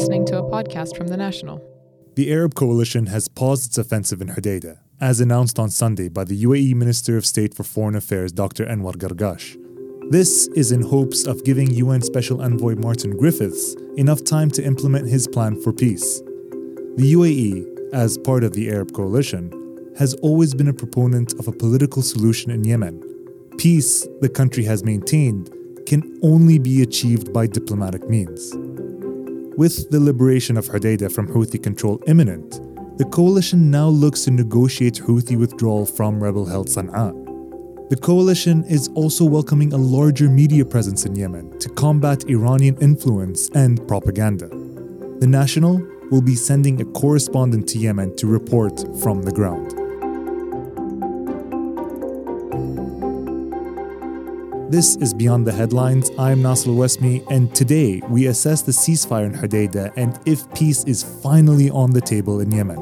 listening to a podcast from The National. The Arab coalition has paused its offensive in Hodeidah, as announced on Sunday by the UAE Minister of State for Foreign Affairs Dr. Anwar Gargash. This is in hopes of giving UN Special Envoy Martin Griffiths enough time to implement his plan for peace. The UAE, as part of the Arab coalition, has always been a proponent of a political solution in Yemen. Peace, the country has maintained, can only be achieved by diplomatic means. With the liberation of Hodeidah from Houthi control imminent, the coalition now looks to negotiate Houthi withdrawal from rebel held Sana'a. The coalition is also welcoming a larger media presence in Yemen to combat Iranian influence and propaganda. The National will be sending a correspondent to Yemen to report from the ground. This is Beyond the Headlines. I'm Naser Wasmi, and today we assess the ceasefire in Hodeidah and if peace is finally on the table in Yemen.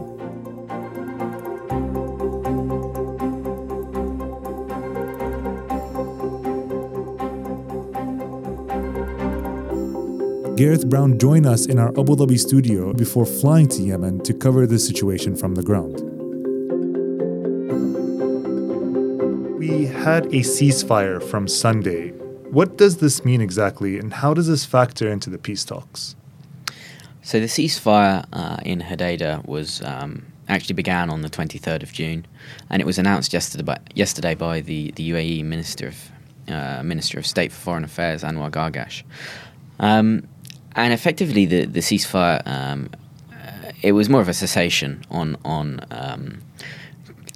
Gareth Browne joined us in our Abu Dhabi studio before flying to Yemen to cover the situation from the ground. We had a ceasefire from Sunday. What does this mean exactly, and how does this factor into the peace talks? So the ceasefire uh, in Hodeidah was um, actually began on the 23rd of June, and it was announced yesterday by, yesterday by the, the UAE Minister of uh, Minister of State for Foreign Affairs Anwar Gargash. Um, and effectively, the the ceasefire um, uh, it was more of a cessation on on um,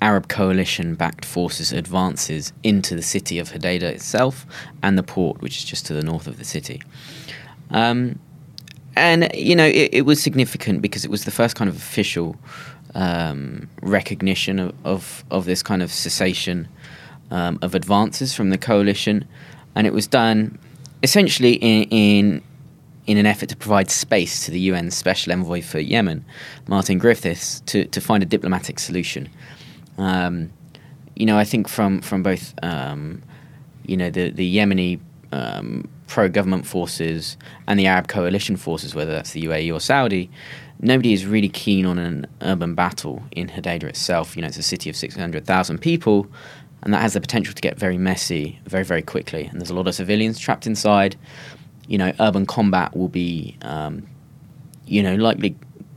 Arab coalition backed forces advances into the city of Hodeidah itself and the port, which is just to the north of the city. Um, and, you know, it, it, was significant because it was the first kind of official um, recognition of, of, of, this kind of cessation um, of advances from the coalition. And it was done essentially in, in in an effort to provide space to the UN Special Envoy for Yemen, Martin Griffiths, to, to find a diplomatic solution. Um, you know, I think from from both um, you know the the Yemeni um, pro government forces and the Arab coalition forces, whether that's the UAE or Saudi, nobody is really keen on an urban battle in Hodeidah itself. You know, it's a city of six hundred thousand people. And that has the potential to get very messy very, very quickly. And there's a lot of civilians trapped inside. You know, urban combat will be, um, you know, likely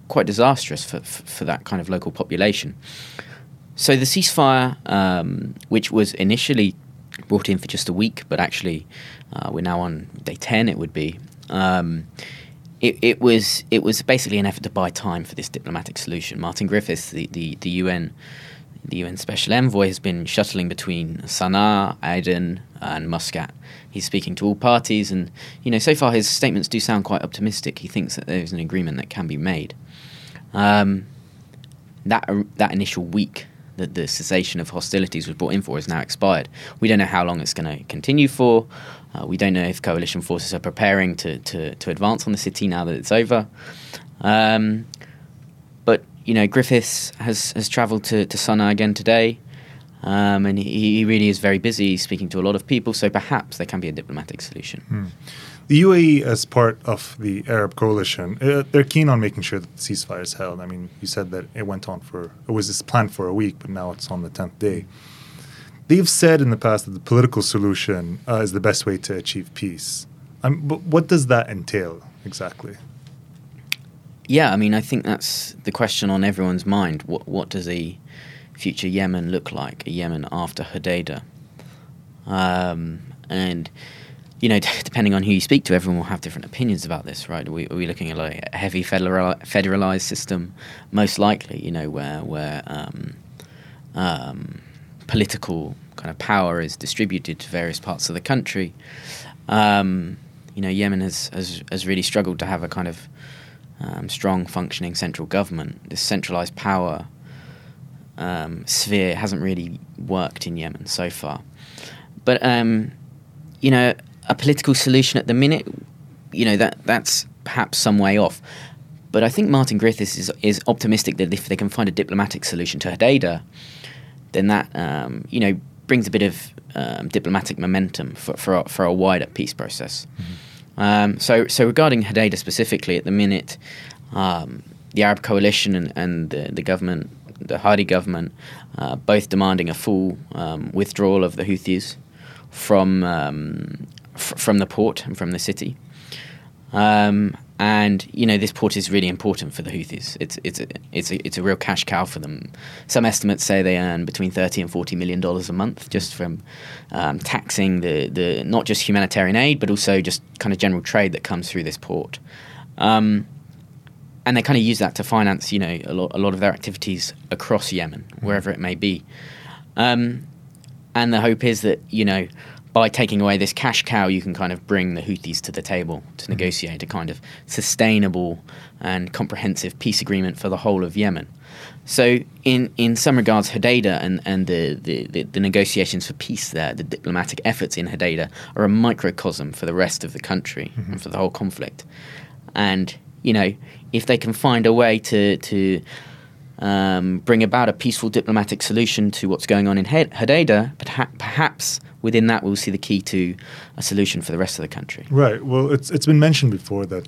quite disastrous for, for, for that kind of local population. So the ceasefire, um, which was initially brought in for just a week, but actually uh, we're now on day ten. It would be. Um, it, it, was it was basically an effort to buy time for this diplomatic solution. Martin Griffiths, the, the, the UN the UN Special Envoy, has been shuttling between Sana'a, Aden, and Muscat. He's speaking to all parties, and you know so far his statements do sound quite optimistic. He thinks that there's an agreement that can be made. Um, that that initial week that the cessation of hostilities was brought in for is now expired. We don't know how long it's going to continue for. Uh, we don't know if coalition forces are preparing to, to, to advance on the city now that it's over. Um, but, you know, Griffiths has, has travelled to, to Sana'a again today. Um, and he, he, really is very busy speaking to a lot of people, so perhaps there can be a diplomatic solution. Hmm. The UAE, as part of the Arab coalition, uh, they're keen on making sure that the ceasefire is held. I mean, you said that it went on for, it was planned for a week, but now it's on the 10th day. They've said in the past that the political solution uh, is the best way to achieve peace. Um, but what does that entail exactly? Yeah, I mean, I think that's the question on everyone's mind. What, what does a future Yemen look like? A Yemen after Hodeidah? Um, and you know, depending on who you speak to, everyone will have different opinions about this, right? Are we, are we looking at like a heavy federal, federalized system? Most likely, you know, where where um, um, political kind of power is distributed to various parts of the country. Um, you know, Yemen has, has has really struggled to have a kind of um, strong, functioning central government. This centralized power um, sphere hasn't really worked in Yemen so far. But um, you know, a political solution at the minute, you know, that that's perhaps some way off. But I think Martin Griffiths is, is optimistic that if they can find a diplomatic solution to Hodeidah, then that, um, you know, brings a bit of um, diplomatic momentum for, for, a, for a wider peace process. Mm-hmm. Um, so, so regarding Hodeidah specifically, at the minute, um, the Arab coalition and, and the, the government, the Hadi government, uh, both demanding a full um, withdrawal of the Houthis from um, f- from the port and from the city. Um, and you know this port is really important for the Houthis. It's it's a, it's a, it's a real cash cow for them. Some estimates say they earn between thirty and forty million dollars a month just from um, taxing the the not just humanitarian aid but also just kind of general trade that comes through this port. Um, and they kind of use that to finance, you know, a lot, a lot of their activities across Yemen, wherever it may be. Um, and the hope is that, you know, by taking away this cash cow, you can kind of bring the Houthis to the table to negotiate a kind of sustainable and comprehensive peace agreement for the whole of Yemen. So, in, in some regards, Hodeidah and, and the, the, the, the negotiations for peace there, the diplomatic efforts in Hodeidah, are a microcosm for the rest of the country mm-hmm. and for the whole conflict. And, you know, if they can find a way to, to um, bring about a peaceful diplomatic solution to what's going on in Hodeidah, perhaps within that we'll see the key to a solution for the rest of the country. Right. Well, it's it's been mentioned before that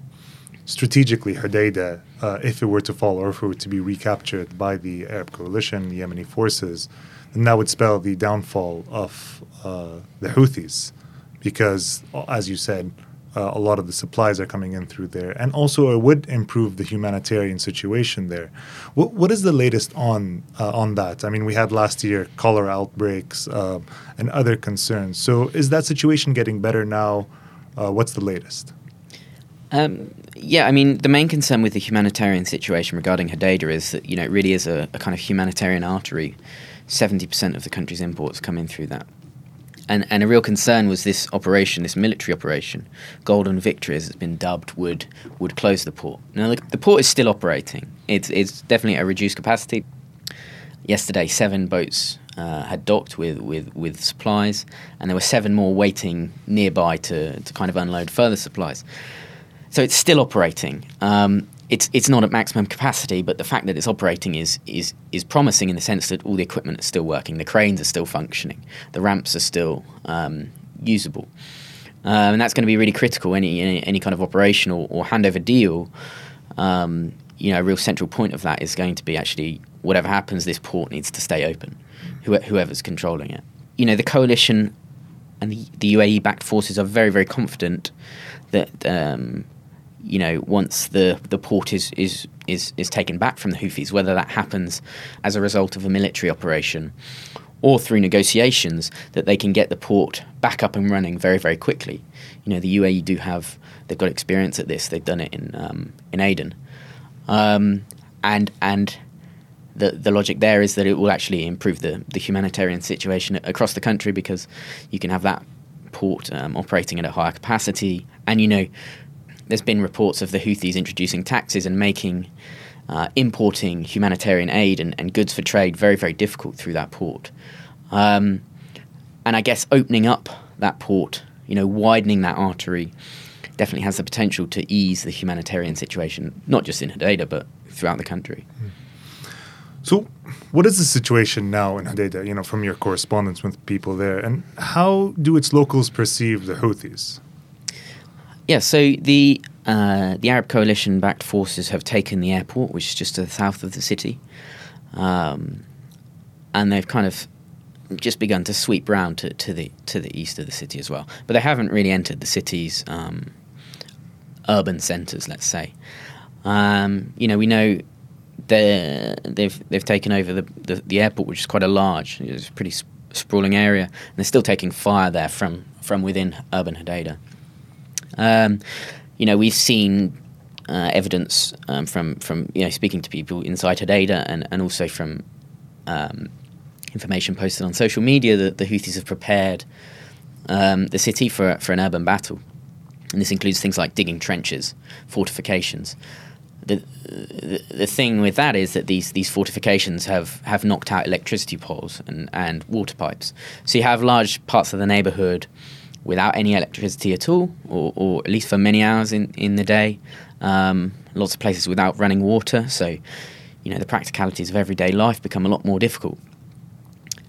strategically Hodeidah, uh, if it were to fall or if it were to be recaptured by the Arab coalition, the Yemeni forces, then that would spell the downfall of uh, the Houthis, because as you said, uh, a lot of the supplies are coming in through there, and also it would improve the humanitarian situation there. What, what is the latest on uh, on that? I mean, we had last year cholera outbreaks uh, and other concerns. So, is that situation getting better now? Uh, what's the latest? Um, yeah, I mean, the main concern with the humanitarian situation regarding Hodeidah is that you know it really is a, a kind of humanitarian artery. Seventy percent of the country's imports come in through that and and a real concern was this operation, this military operation, Golden Victory, as it's been dubbed, would would close the port. Now the, the port is still operating. It's it's definitely a reduced capacity. Yesterday, seven boats uh, had docked with, with, with supplies, and there were seven more waiting nearby to, to kind of unload further supplies. So it's still operating. Um, it's it's not at maximum capacity, but the fact that it's operating is is is promising in the sense that all the equipment is still working, the cranes are still functioning, the ramps are still um, usable, um, and that's going to be really critical. Any any, any kind of operational or handover deal, um, you know, a real central point of that is going to be actually whatever happens, this port needs to stay open, whoever's controlling it. You know, the coalition and the, the UAE-backed forces are very very confident that um, you know, once the, the port is, is, is, is taken back from the Houthis, whether that happens as a result of a military operation or through negotiations, that they can get the port back up and running very, very quickly. You know, the UAE do have, they've got experience at this, they've done it in, um, in Aden. Um, and, and the, the logic there is that it will actually improve the, the humanitarian situation across the country because you can have that port um, operating at a higher capacity. And, you know, there's been reports of the Houthis introducing taxes and making uh, importing humanitarian aid and, and, goods for trade very, very difficult through that port. Um, and I guess opening up that port, you know, widening that artery, definitely has the potential to ease the humanitarian situation, not just in Hodeidah, but throughout the country. So, what is the situation now in Hodeidah, you know, from your correspondence with people there, and how do its locals perceive the Houthis? Yeah, so the uh, the Arab coalition-backed forces have taken the airport, which is just to the south of the city, um, and they've kind of just begun to sweep round to, to, the to the east of the city as well. But they haven't really entered the city's um, urban centres, let's say. Um, you know, we know they've they've taken over the, the, the airport, which is quite a large, it's a pretty sprawling area, and they're still taking fire there from from within urban Hodeidah. Um, you know, we've seen uh, evidence um, from from you know speaking to people inside Hodeidah and and also from um, information posted on social media that the Houthis have prepared um, the city for for an urban battle, and this includes things like digging trenches, fortifications. The, the, the thing with that is that these these fortifications have, have knocked out electricity poles and, and water pipes. So you have large parts of the neighborhood without any electricity at all, or, or at least for many hours in, in the day. Um, lots of places without running water, so you know the practicalities of everyday life become a lot more difficult.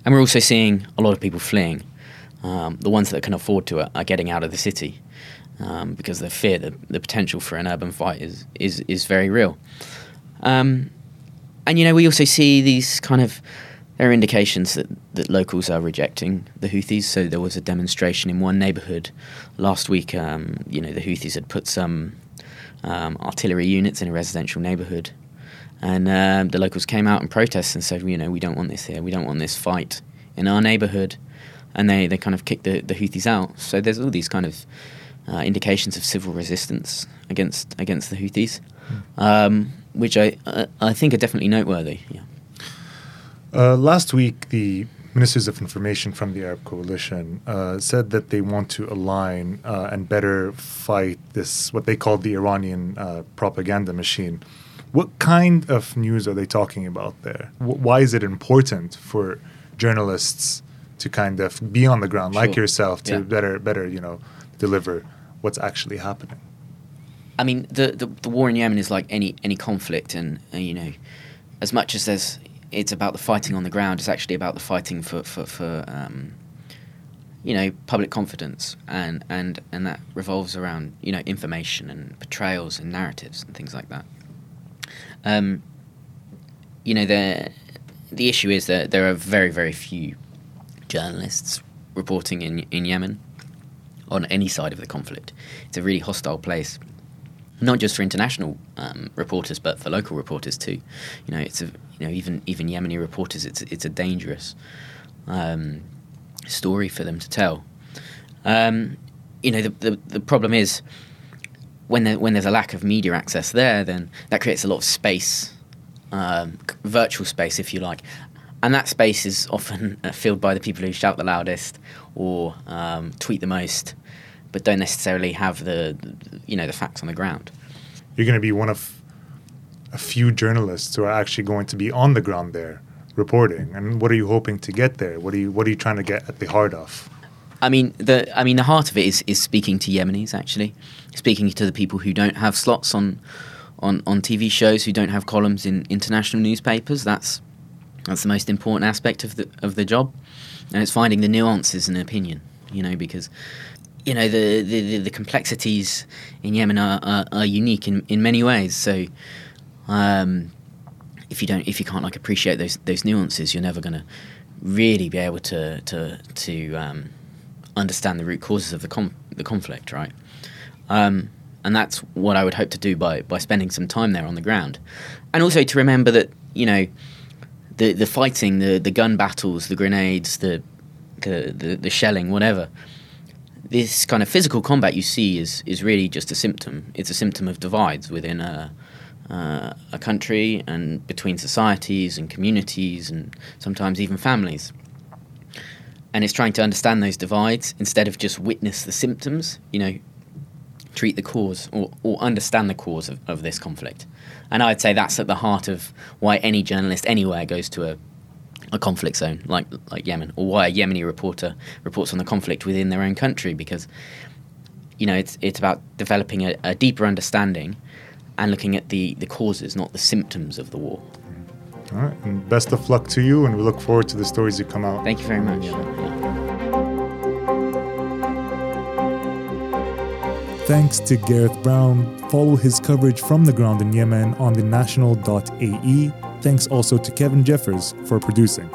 And we're also seeing a lot of people fleeing. Um, the ones that can afford to are, are getting out of the city. um, because the fear, the, the potential for an urban fight is is is very real. Um, and you know, we also see these kind of there are indications that, that locals are rejecting the Houthis. So there was a demonstration in one neighbourhood last week. Um, you know, the Houthis had put some um, artillery units in a residential neighbourhood, and uh, the locals came out and protested and said, you know, we don't want this here. We don't want this fight in our neighbourhood. And they, they kind of kicked the, the Houthis out. So there's all these kind of uh, indications of civil resistance against against the Houthis, mm. um, which I uh, I think are definitely noteworthy. Yeah. Uh, last week, the ministers of information from the Arab coalition uh, said that they want to align uh, and better fight this what they call the Iranian uh, propaganda machine. What kind of news are they talking about there? W- why is it important for journalists to kind of be on the ground, sure. like yourself, to yeah. better better you know deliver what's actually happening? I mean, the, the, the war in Yemen is like any any conflict, and uh, you know, as much as there's it's about the fighting on the ground. It's actually about the fighting for for, for um, you know public confidence, and and and that revolves around you know information and portrayals and narratives and things like that. Um, you know the the issue is that there are very very few journalists reporting in in Yemen on any side of the conflict. It's a really hostile place not just for international um, reporters, but for local reporters too. You know, it's a you know even even Yemeni reporters. It's it's a dangerous um, story for them to tell. Um, you know, the, the, the problem is when there, when there's a lack of media access there, then that creates a lot of space, um, virtual space, if you like, and that space is often filled by the people who shout the loudest or um, tweet the most but don't necessarily have the, you know the facts on the ground. You're going to be one of a few journalists who are actually going to be on the ground there reporting. And what are you hoping to get there? What are you What are you trying to get at the heart of? I mean, the I mean, the heart of it is is speaking to Yemenis actually, speaking to the people who don't have slots on on on TV shows, who don't have columns in international newspapers. That's that's the most important aspect of the of the job, and it's finding the nuances in opinion. You know, because you know the, the, the complexities in Yemen are, are, are, unique in, in many ways. So um, if you don't if you can't like appreciate those those nuances, you're never going to really be able to to to um, understand the root causes of the com- the conflict, right? Um, and that's what I would hope to do by by spending some time there on the ground, and also to remember that you know the the fighting, the the gun battles, the grenades, the the, the, the shelling, whatever this kind of physical combat you see is is really just a symptom. It's a symptom of divides within a uh, a country and between societies and communities and sometimes even families. And it's trying to understand those divides instead of just witness the symptoms. You know, treat the cause or, or understand the cause of, of this conflict. And I'd say that's at the heart of why any journalist anywhere goes to a a conflict zone like like Yemen, or why a Yemeni reporter reports on the conflict within their own country, because you know it's it's about developing a, a deeper understanding and looking at the the causes, not the symptoms of the war. All right, and best of luck to you, and we look forward to the stories you come out. Thank you very much. Thanks to Gareth Browne. Follow his coverage from the ground in Yemen on the national.ae Thanks also to Kevin Jeffers for producing.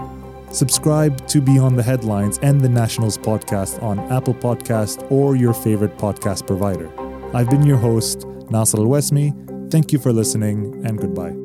Subscribe to Beyond the Headlines and the Nationals podcast on Apple Podcast or your favorite podcast provider. I've been your host, Naser Al Wasmi. Thank you for listening and goodbye.